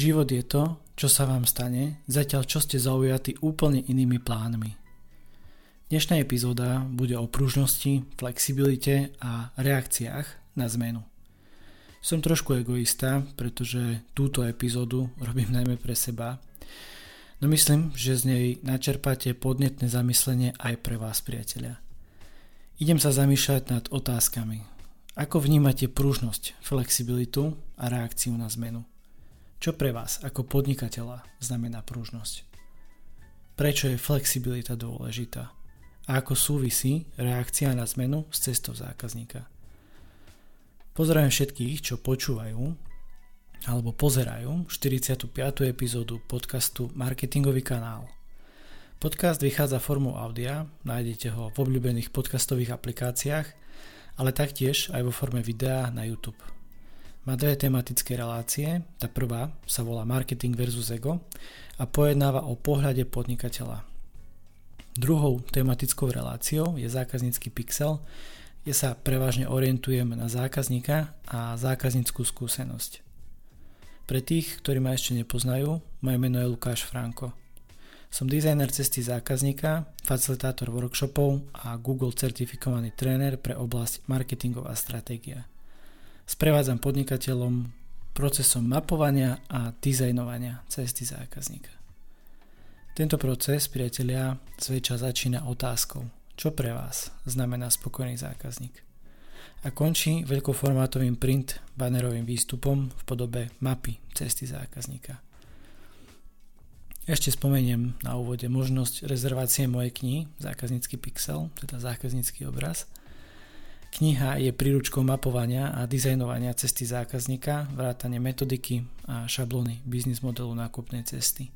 Život je to, čo sa vám stane, zatiaľ čo ste zaujatí úplne inými plánmi. Dnešná epizóda bude o pružnosti, flexibilite a reakciách na zmenu. Som trošku egoista, pretože túto epizódu robím najmä pre seba, no myslím, že z nej načerpáte podnetné zamyslenie aj pre vás, priatelia. Idem sa zamýšľať nad otázkami. Ako vnímate pružnosť, flexibilitu a reakciu na zmenu? Čo pre vás ako podnikateľa znamená pružnosť? Prečo je flexibilita dôležitá? A ako súvisí reakcia na zmenu s cestou zákazníka? Pozdravujem všetkých, čo počúvajú alebo pozerajú 45. epizódu podcastu Marketingový kanál. Podcast vychádza formou audia, nájdete ho v obľúbených podcastových aplikáciách, ale taktiež aj vo forme videa na YouTube. Má dve tematické relácie. Tá prvá sa volá Marketing versus Ego a pojednáva o pohľade podnikateľa. Druhou tematickou reláciou je zákaznícky pixel, kde sa prevažne orientujem na zákazníka a zákazníckú skúsenosť. Pre tých, ktorí ma ešte nepoznajú, moje meno je Lukáš Franko. Som dizajner cesty zákazníka, facilitátor workshopov a Google certifikovaný tréner pre oblasť marketingová stratégia. Sprevádzam podnikateľom procesom mapovania a dizajnovania cesty zákazníka. Tento proces, priatelia, zväčša začína otázkou, čo pre vás znamená spokojný zákazník. A končí veľkoformátovým print bannerovým výstupom v podobe mapy cesty zákazníka. Ešte spomeniem na úvode možnosť rezervácie mojej knihy Zákaznícky pixel, teda zákaznícky obraz – Kniha je príručkou mapovania a dizajnovania cesty zákazníka, vrátane metodiky a šablóny biznis modelu nákupnej cesty.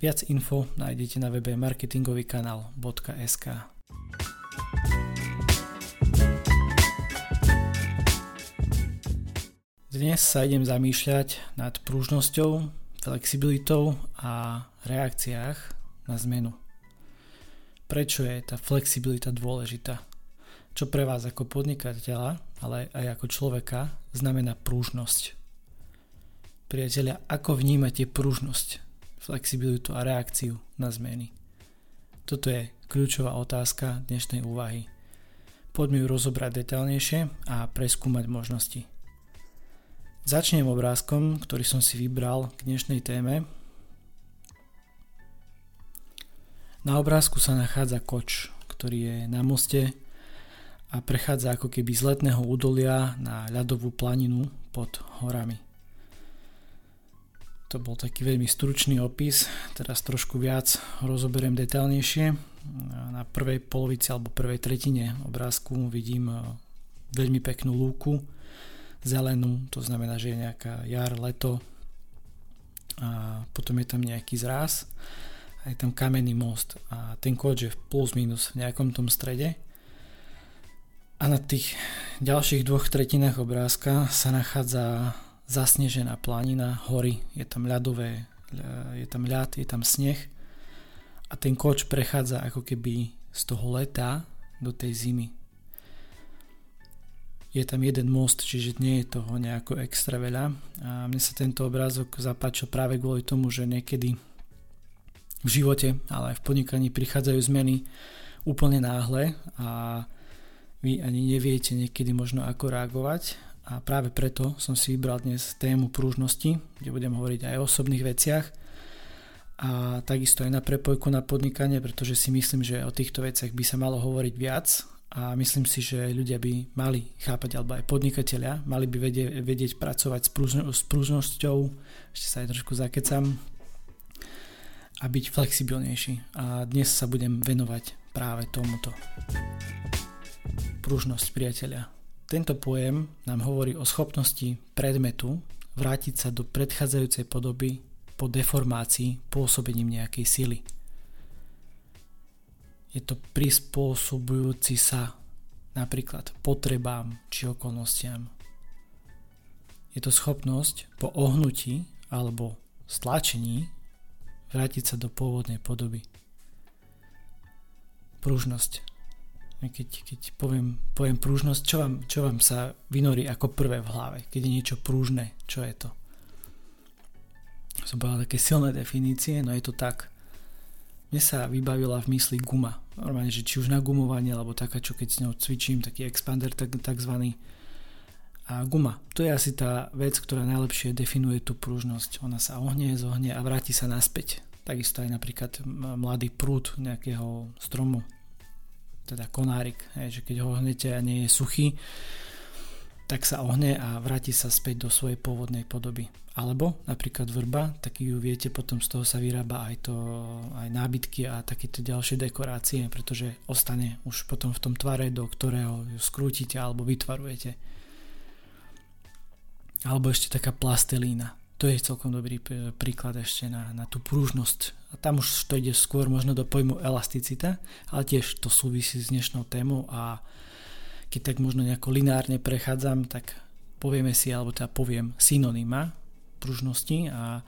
Viac info nájdete na webe marketingovýkanál.sk Dnes sa idem zamýšľať nad pružnosťou, flexibilitou a reakciách na zmenu. Prečo je tá flexibilita dôležitá? Čo pre vás ako podnikateľa, ale aj ako človeka znamená prúžnosť. Priatelia, ako vnímate prúžnosť, flexibilitu a reakciu na zmeny? Toto je kľúčová otázka dnešnej úvahy. Poďme ju rozobrať detailnejšie a preskúmať možnosti. Začnem obrázkom, ktorý som si vybral k dnešnej téme. Na obrázku sa nachádza koč, ktorý je na moste a prechádza ako keby z letného údolia na ľadovú planinu pod horami. To bol taký veľmi stručný opis, teraz trošku viac rozoberiem detailnejšie. Na prvej polovici alebo prvej tretine obrázku vidím e, veľmi peknú lúku, zelenú, to znamená, že je nejaká jar, leto a potom je tam nejaký zráz a je tam kamenný most a ten kód je plus minus v nejakom tom strede a na tých ďalších dvoch tretinách obrázka sa nachádza zasnežená planina, hory, je tam ľadové, je tam ľad, je tam sneh. A ten koč prechádza ako keby z toho leta do tej zimy. Je tam jeden most, čiže nie je toho nejako extra veľa. A mne sa tento obrázok zapáčil práve kvôli tomu, že niekedy v živote, ale aj v podnikaní prichádzajú zmeny úplne náhle a vy ani neviete niekedy možno ako reagovať a práve preto som si vybral dnes tému prúžnosti, kde budem hovoriť aj o osobných veciach a takisto aj na prepojku na podnikanie, pretože si myslím, že o týchto veciach by sa malo hovoriť viac a myslím si, že ľudia by mali chápať, alebo aj podnikatelia, mali by vedieť, vedieť pracovať s, prúžno, s prúžnosťou, ešte sa aj trošku zakecam, a byť flexibilnejší. A dnes sa budem venovať práve tomuto. Pružnosť priateľa. Tento pojem nám hovorí o schopnosti predmetu vrátiť sa do predchádzajúcej podoby po deformácii pôsobením nejakej sily. Je to prispôsobujúci sa napríklad potrebám či okolnostiam. Je to schopnosť po ohnutí alebo stlačení vrátiť sa do pôvodnej podoby. Pružnosť keď, keď poviem, poviem prúžnosť, čo vám, čo vám sa vynorí ako prvé v hlave, keď je niečo prúžne, čo je to? som povedal také silné definície, no je to tak. Mne sa vybavila v mysli guma. Normálne, že či už na gumovanie, alebo taká, čo keď s ňou cvičím, taký expander tak, takzvaný. A guma, to je asi tá vec, ktorá najlepšie definuje tú pružnosť. Ona sa ohnie, zohnie a vráti sa naspäť. Takisto aj napríklad mladý prúd nejakého stromu, teda konárik, hej, že keď ho hnete a nie je suchý, tak sa ohne a vráti sa späť do svojej pôvodnej podoby. Alebo napríklad vrba, tak ju viete, potom z toho sa vyrába aj, to, aj nábytky a takéto ďalšie dekorácie, pretože ostane už potom v tom tvare, do ktorého ju skrútite alebo vytvarujete. Alebo ešte taká plastelína. To je celkom dobrý príklad ešte na, na tú prúžnosť. A tam už to ide skôr možno do pojmu elasticita, ale tiež to súvisí s dnešnou témou a keď tak možno nejako lineárne prechádzam, tak povieme si, alebo teda poviem synonyma pružnosti a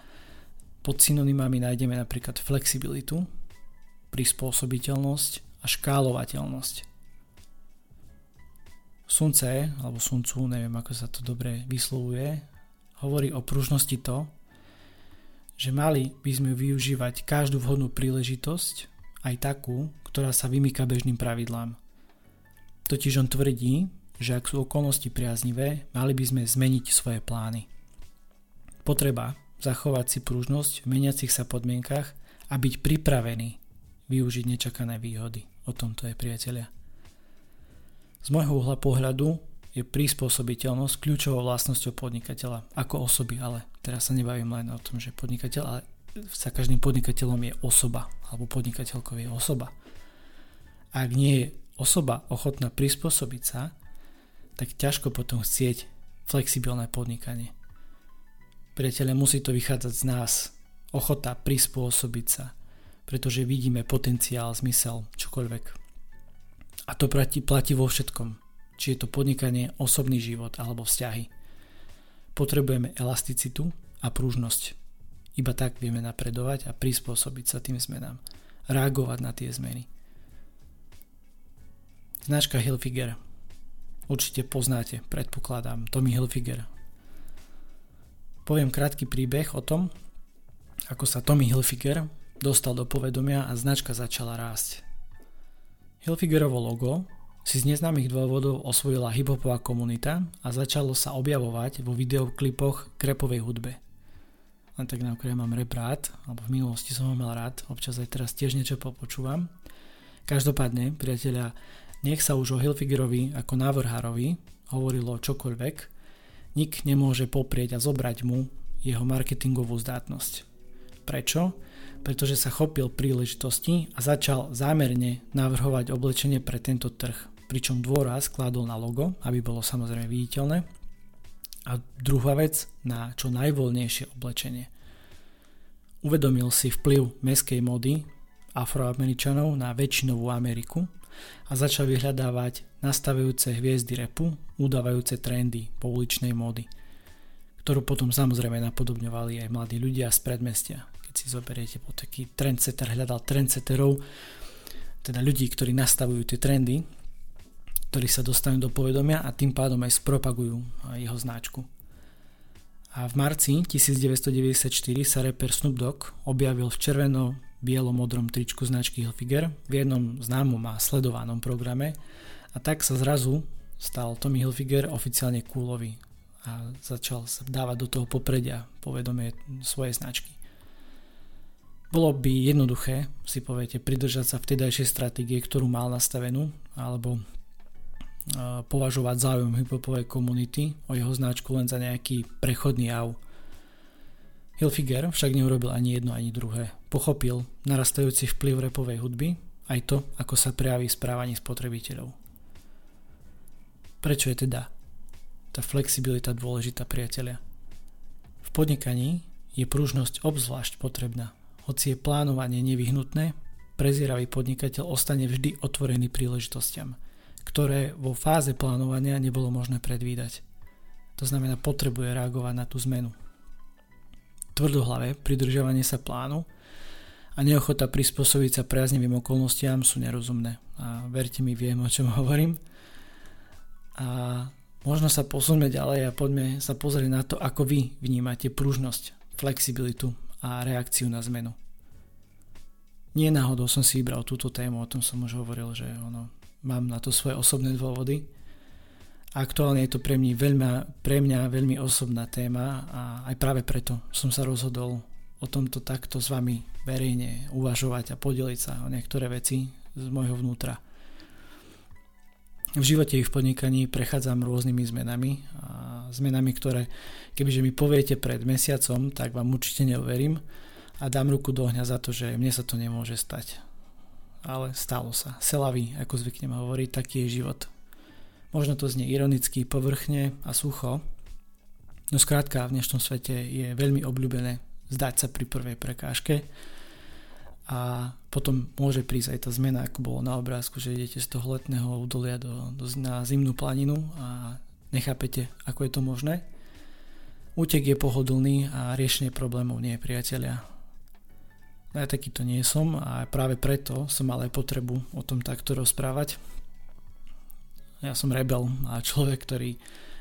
pod synonymami nájdeme napríklad flexibilitu, prispôsobiteľnosť a škálovateľnosť. Sunce, alebo suncu, neviem ako sa to dobre vyslovuje, hovorí o pružnosti to, že mali by sme využívať každú vhodnú príležitosť, aj takú, ktorá sa vymýka bežným pravidlám. Totiž on tvrdí, že ak sú okolnosti priaznivé, mali by sme zmeniť svoje plány. Potreba zachovať si pružnosť v meniacich sa podmienkach a byť pripravený využiť nečakané výhody. O tomto je priatelia. Z môjho uhla pohľadu je prispôsobiteľnosť kľúčovou vlastnosťou podnikateľa ako osoby, ale teraz sa nebavím len o tom, že podnikateľ, ale sa každým podnikateľom je osoba, alebo podnikateľkou je osoba. Ak nie je osoba ochotná prispôsobiť sa, tak ťažko potom chcieť flexibilné podnikanie. Priateľe, musí to vychádzať z nás. Ochota prispôsobiť sa, pretože vidíme potenciál, zmysel, čokoľvek. A to platí, platí vo všetkom. Či je to podnikanie, osobný život alebo vzťahy. Potrebujeme elasticitu a prúžnosť. Iba tak vieme napredovať a prispôsobiť sa tým zmenám. Reagovať na tie zmeny. Značka Hilfiger. Určite poznáte, predpokladám, Tommy Hilfiger. Poviem krátky príbeh o tom, ako sa Tommy Hilfiger dostal do povedomia a značka začala rásť. Hilfigerovo logo si z neznámych dôvodov osvojila hiphopová komunita a začalo sa objavovať vo videoklipoch k rapovej hudbe. Len tak na mám rap rád, alebo v minulosti som ho mal rád, občas aj teraz tiež niečo popočúvam. Každopádne, priatelia, nech sa už o Hilfigerovi ako návrhárovi hovorilo čokoľvek, nik nemôže poprieť a zobrať mu jeho marketingovú zdátnosť. Prečo? Pretože sa chopil príležitosti a začal zámerne navrhovať oblečenie pre tento trh, pričom dôraz kládol na logo, aby bolo samozrejme viditeľné, a druhá vec na čo najvoľnejšie oblečenie. Uvedomil si vplyv meskej mody afroameričanov na väčšinovú Ameriku a začal vyhľadávať nastavujúce hviezdy repu, udávajúce trendy pouličnej módy, ktorú potom samozrejme napodobňovali aj mladí ľudia z predmestia. Keď si zoberiete po taký trendsetter, hľadal trendsetterov, teda ľudí, ktorí nastavujú tie trendy, ktorí sa dostanú do povedomia a tým pádom aj spropagujú jeho značku. A v marci 1994 sa reper Snoop Dogg objavil v červeno bielo-modrom tričku značky Hilfiger v jednom známom a sledovanom programe a tak sa zrazu stal Tommy Hilfiger oficiálne kúlový a začal sa dávať do toho popredia povedomie svojej značky. Bolo by jednoduché, si poviete, pridržať sa vtedajšej stratégie, ktorú mal nastavenú, alebo považovať záujem hiphopovej komunity o jeho značku len za nejaký prechodný jav, Hilfiger však neurobil ani jedno, ani druhé. Pochopil narastajúci vplyv repovej hudby, aj to, ako sa prejaví správanie spotrebiteľov. Prečo je teda tá flexibilita dôležitá, priatelia? V podnikaní je pružnosť obzvlášť potrebná. Hoci je plánovanie nevyhnutné, prezieravý podnikateľ ostane vždy otvorený príležitostiam, ktoré vo fáze plánovania nebolo možné predvídať. To znamená, potrebuje reagovať na tú zmenu tvrdohlavé pridržiavanie sa plánu a neochota prispôsobiť sa priaznivým okolnostiam sú nerozumné. A verte mi, viem, o čom hovorím. A možno sa posuňme ďalej a poďme sa pozrieť na to, ako vy vnímate pružnosť, flexibilitu a reakciu na zmenu. Nie náhodou som si vybral túto tému, o tom som už hovoril, že ono, mám na to svoje osobné dôvody. Aktuálne je to pre mňa, veľmi, pre mňa veľmi osobná téma a aj práve preto som sa rozhodol o tomto takto s vami verejne uvažovať a podeliť sa o niektoré veci z môjho vnútra. V živote i v podnikaní prechádzam rôznymi zmenami a zmenami, ktoré kebyže mi poviete pred mesiacom, tak vám určite neuverím a dám ruku do ohňa za to, že mne sa to nemôže stať. Ale stalo sa. Selavý, ako zvyknem hovoriť, taký je život. Možno to znie ironicky, povrchne a sucho, no skrátka v dnešnom svete je veľmi obľúbené zdať sa pri prvej prekážke a potom môže prísť aj tá zmena, ako bolo na obrázku, že idete z toho letného údolia do, do, na zimnú planinu a nechápete, ako je to možné. Útek je pohodlný a riešenie problémov nie je priateľia. Ja takýto nie som a práve preto som mal aj potrebu o tom takto rozprávať. Ja som rebel a človek, ktorý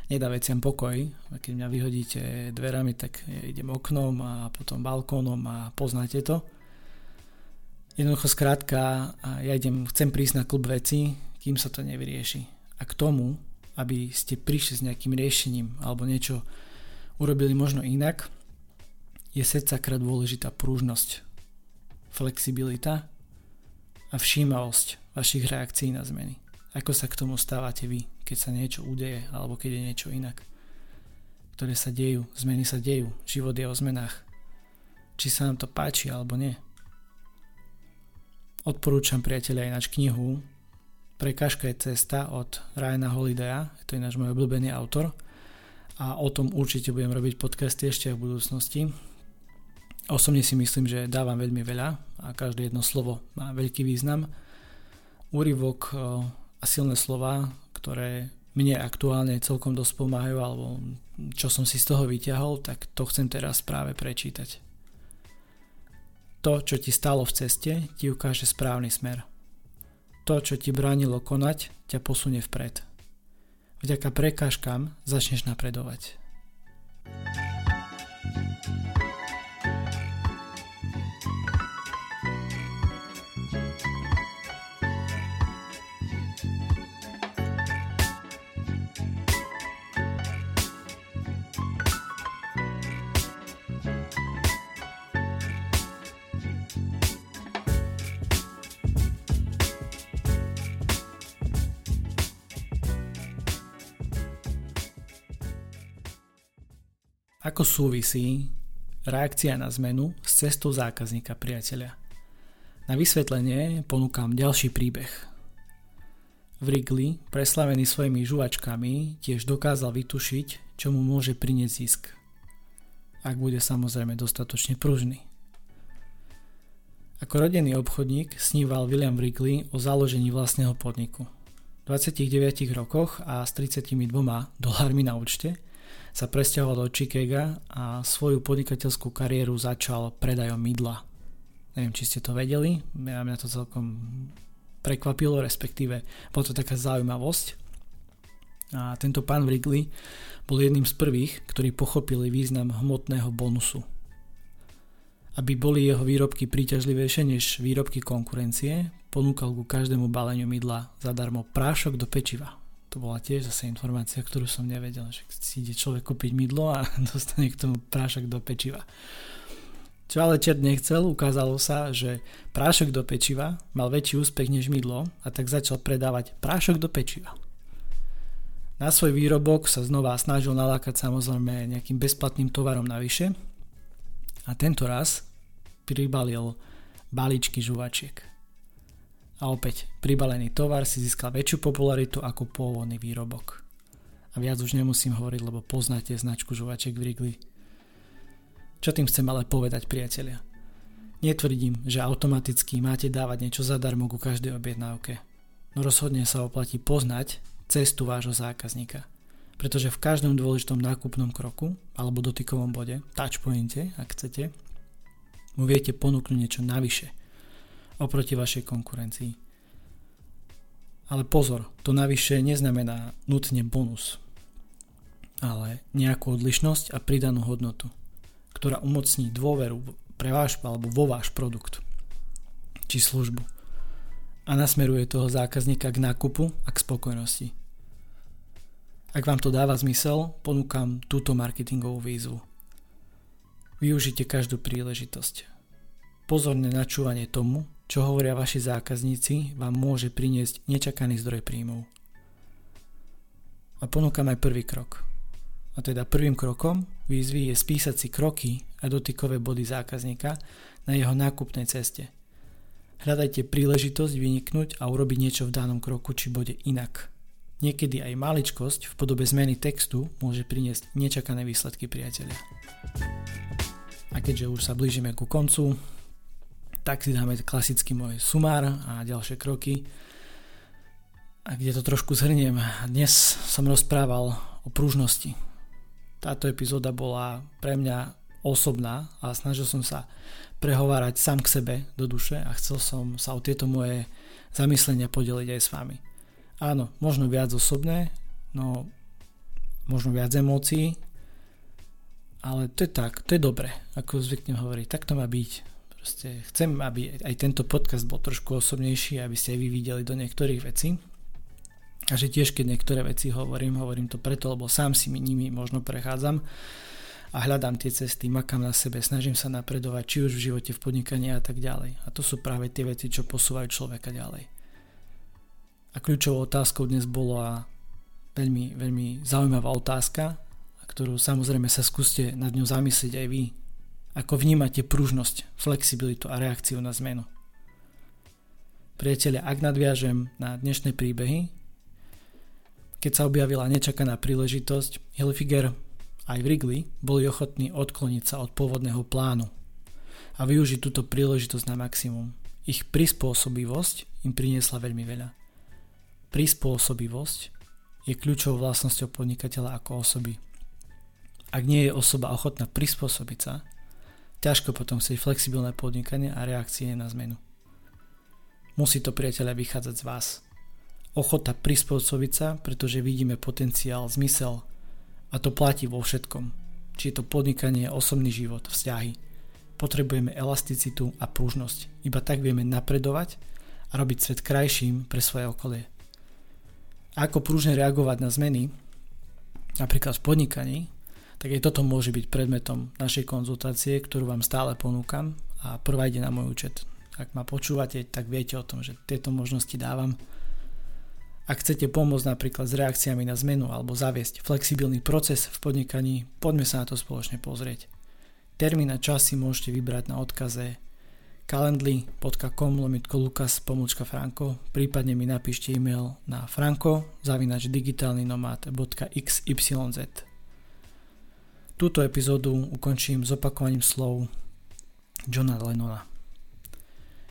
nedá veciam pokoj. Keď mňa vyhodíte dverami, tak idem oknom a potom balkónom a poznáte to. Jednoducho skrátka, ja idem, chcem prísť na klub veci, kým sa to nevyrieši. A k tomu, aby ste prišli s nejakým riešením alebo niečo urobili možno inak, je krát dôležitá prúžnosť, flexibilita a všímavosť vašich reakcií na zmeny. Ako sa k tomu stávate vy, keď sa niečo udeje alebo keď je niečo inak? Ktoré sa dejú, zmeny sa dejú, život je o zmenách. Či sa nám to páči alebo nie. Odporúčam priateľa aj náš knihu Prekážka je cesta od Ryana Holidaya, to je náš môj obľúbený autor a o tom určite budem robiť podcasty ešte v budúcnosti. Osobne si myslím, že dávam veľmi veľa a každé jedno slovo má veľký význam. Úryvok a silné slova, ktoré mne aktuálne celkom dosť pomáhajú, alebo čo som si z toho vyťahol, tak to chcem teraz práve prečítať. To, čo ti stalo v ceste, ti ukáže správny smer. To, čo ti bránilo konať, ťa posunie vpred. Vďaka prekážkam začneš napredovať. Ako súvisí reakcia na zmenu s cestou zákazníka priateľa? Na vysvetlenie ponúkam ďalší príbeh. Wrigley, preslavený svojimi žuvačkami, tiež dokázal vytušiť, čo mu môže priniesť zisk. Ak bude samozrejme dostatočne pružný. Ako rodený obchodník sníval William Wrigley o založení vlastného podniku. V 29 rokoch a s 32 dolármi na účte – sa presťahoval do Chicaga a svoju podnikateľskú kariéru začal predajom mydla. Neviem, či ste to vedeli, ja mňa to celkom prekvapilo, respektíve bola to taká zaujímavosť. A tento pán Wrigley bol jedným z prvých, ktorí pochopili význam hmotného bonusu. Aby boli jeho výrobky príťažlivejšie než výrobky konkurencie, ponúkal ku každému baleniu mydla zadarmo prášok do pečiva to bola tiež zase informácia, ktorú som nevedel, že si ide človek kúpiť mydlo a dostane k tomu prášok do pečiva. Čo ale čert nechcel, ukázalo sa, že prášok do pečiva mal väčší úspech než mydlo a tak začal predávať prášok do pečiva. Na svoj výrobok sa znova snažil nalákať samozrejme nejakým bezplatným tovarom navyše a tento raz pribalil balíčky žuvačiek. A opäť, pribalený tovar si získal väčšiu popularitu ako pôvodný výrobok. A viac už nemusím hovoriť, lebo poznáte značku žuvačiek Wrigley. Čo tým chcem ale povedať, priatelia? Netvrdím, že automaticky máte dávať niečo zadarmo ku každej objednávke. No rozhodne sa oplatí poznať cestu vášho zákazníka. Pretože v každom dôležitom nákupnom kroku alebo dotykovom bode, touchpointe, ak chcete, mu viete ponúknuť niečo navyše – oproti vašej konkurencii. Ale pozor, to navyše neznamená nutne bonus, ale nejakú odlišnosť a pridanú hodnotu, ktorá umocní dôveru pre váš alebo vo váš produkt či službu a nasmeruje toho zákazníka k nákupu a k spokojnosti. Ak vám to dáva zmysel, ponúkam túto marketingovú výzvu. Využite každú príležitosť. Pozorné načúvanie tomu, čo hovoria vaši zákazníci, vám môže priniesť nečakaný zdroj príjmov. A ponúkam aj prvý krok. A teda prvým krokom výzvy je spísať si kroky a dotykové body zákazníka na jeho nákupnej ceste. Hľadajte príležitosť vyniknúť a urobiť niečo v danom kroku či bode inak. Niekedy aj maličkosť v podobe zmeny textu môže priniesť nečakané výsledky priateľia. A keďže už sa blížime ku koncu, tak si dáme klasický môj sumár a ďalšie kroky. A kde to trošku zhrniem, dnes som rozprával o pružnosti. Táto epizóda bola pre mňa osobná a snažil som sa prehovárať sám k sebe do duše a chcel som sa o tieto moje zamyslenia podeliť aj s vami. Áno, možno viac osobné, no možno viac emócií, ale to je tak, to je dobre, ako zvyknem hovoriť, tak to má byť. Proste chcem, aby aj tento podcast bol trošku osobnejší, aby ste aj vy videli do niektorých vecí. A že tiež, keď niektoré veci hovorím, hovorím to preto, lebo sám si mi nimi možno prechádzam a hľadám tie cesty, makám na sebe, snažím sa napredovať, či už v živote, v podnikaní a tak ďalej. A to sú práve tie veci, čo posúvajú človeka ďalej. A kľúčovou otázkou dnes bola veľmi, veľmi zaujímavá otázka, ktorú samozrejme sa skúste nad ňou zamyslieť aj vy. Ako vnímate pružnosť, flexibilitu a reakciu na zmenu. Priatelia, ak nadviažem na dnešné príbehy, keď sa objavila nečakaná príležitosť, Hilfiger aj Wrigley boli ochotní odkloniť sa od pôvodného plánu a využiť túto príležitosť na maximum. Ich prispôsobivosť im priniesla veľmi veľa. Prispôsobivosť je kľúčovou vlastnosťou podnikateľa ako osoby. Ak nie je osoba ochotná prispôsobiť sa, ťažko potom chcieť flexibilné podnikanie a reakcie na zmenu. Musí to priateľa vychádzať z vás. Ochota prispôsobiť sa, pretože vidíme potenciál, zmysel a to platí vo všetkom. Či je to podnikanie, osobný život, vzťahy. Potrebujeme elasticitu a pružnosť. Iba tak vieme napredovať a robiť svet krajším pre svoje okolie. Ako pružne reagovať na zmeny, napríklad v podnikaní, tak aj toto môže byť predmetom našej konzultácie, ktorú vám stále ponúkam a prvá ide na môj účet. Ak ma počúvate, tak viete o tom, že tieto možnosti dávam. Ak chcete pomôcť napríklad s reakciami na zmenu alebo zaviesť flexibilný proces v podnikaní, poďme sa na to spoločne pozrieť. Termín a čas si môžete vybrať na odkaze calendly.com lomitko lukas pomôčka franko, prípadne mi napíšte e-mail na franko zavinač digitálnynomad.xyz. Túto epizódu ukončím s opakovaním slov Johna Lennona.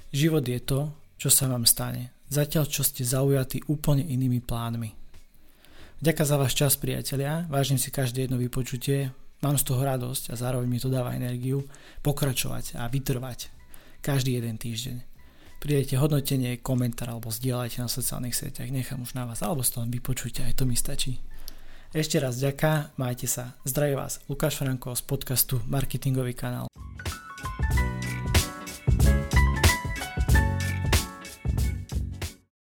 Život je to, čo sa vám stane, zatiaľ čo ste zaujatí úplne inými plánmi. Ďakujem za váš čas, priatelia, vážim si každé jedno vypočutie, mám z toho radosť a zároveň mi to dáva energiu pokračovať a vytrvať každý jeden týždeň. Pridajte hodnotenie, komentár alebo zdieľajte na sociálnych sieťach, nechám už na vás, alebo z toho vypočujte, aj to mi stačí. Ešte raz ďaká, majte sa. Zdraví vás Lukáš Franko z podcastu Marketingový kanál.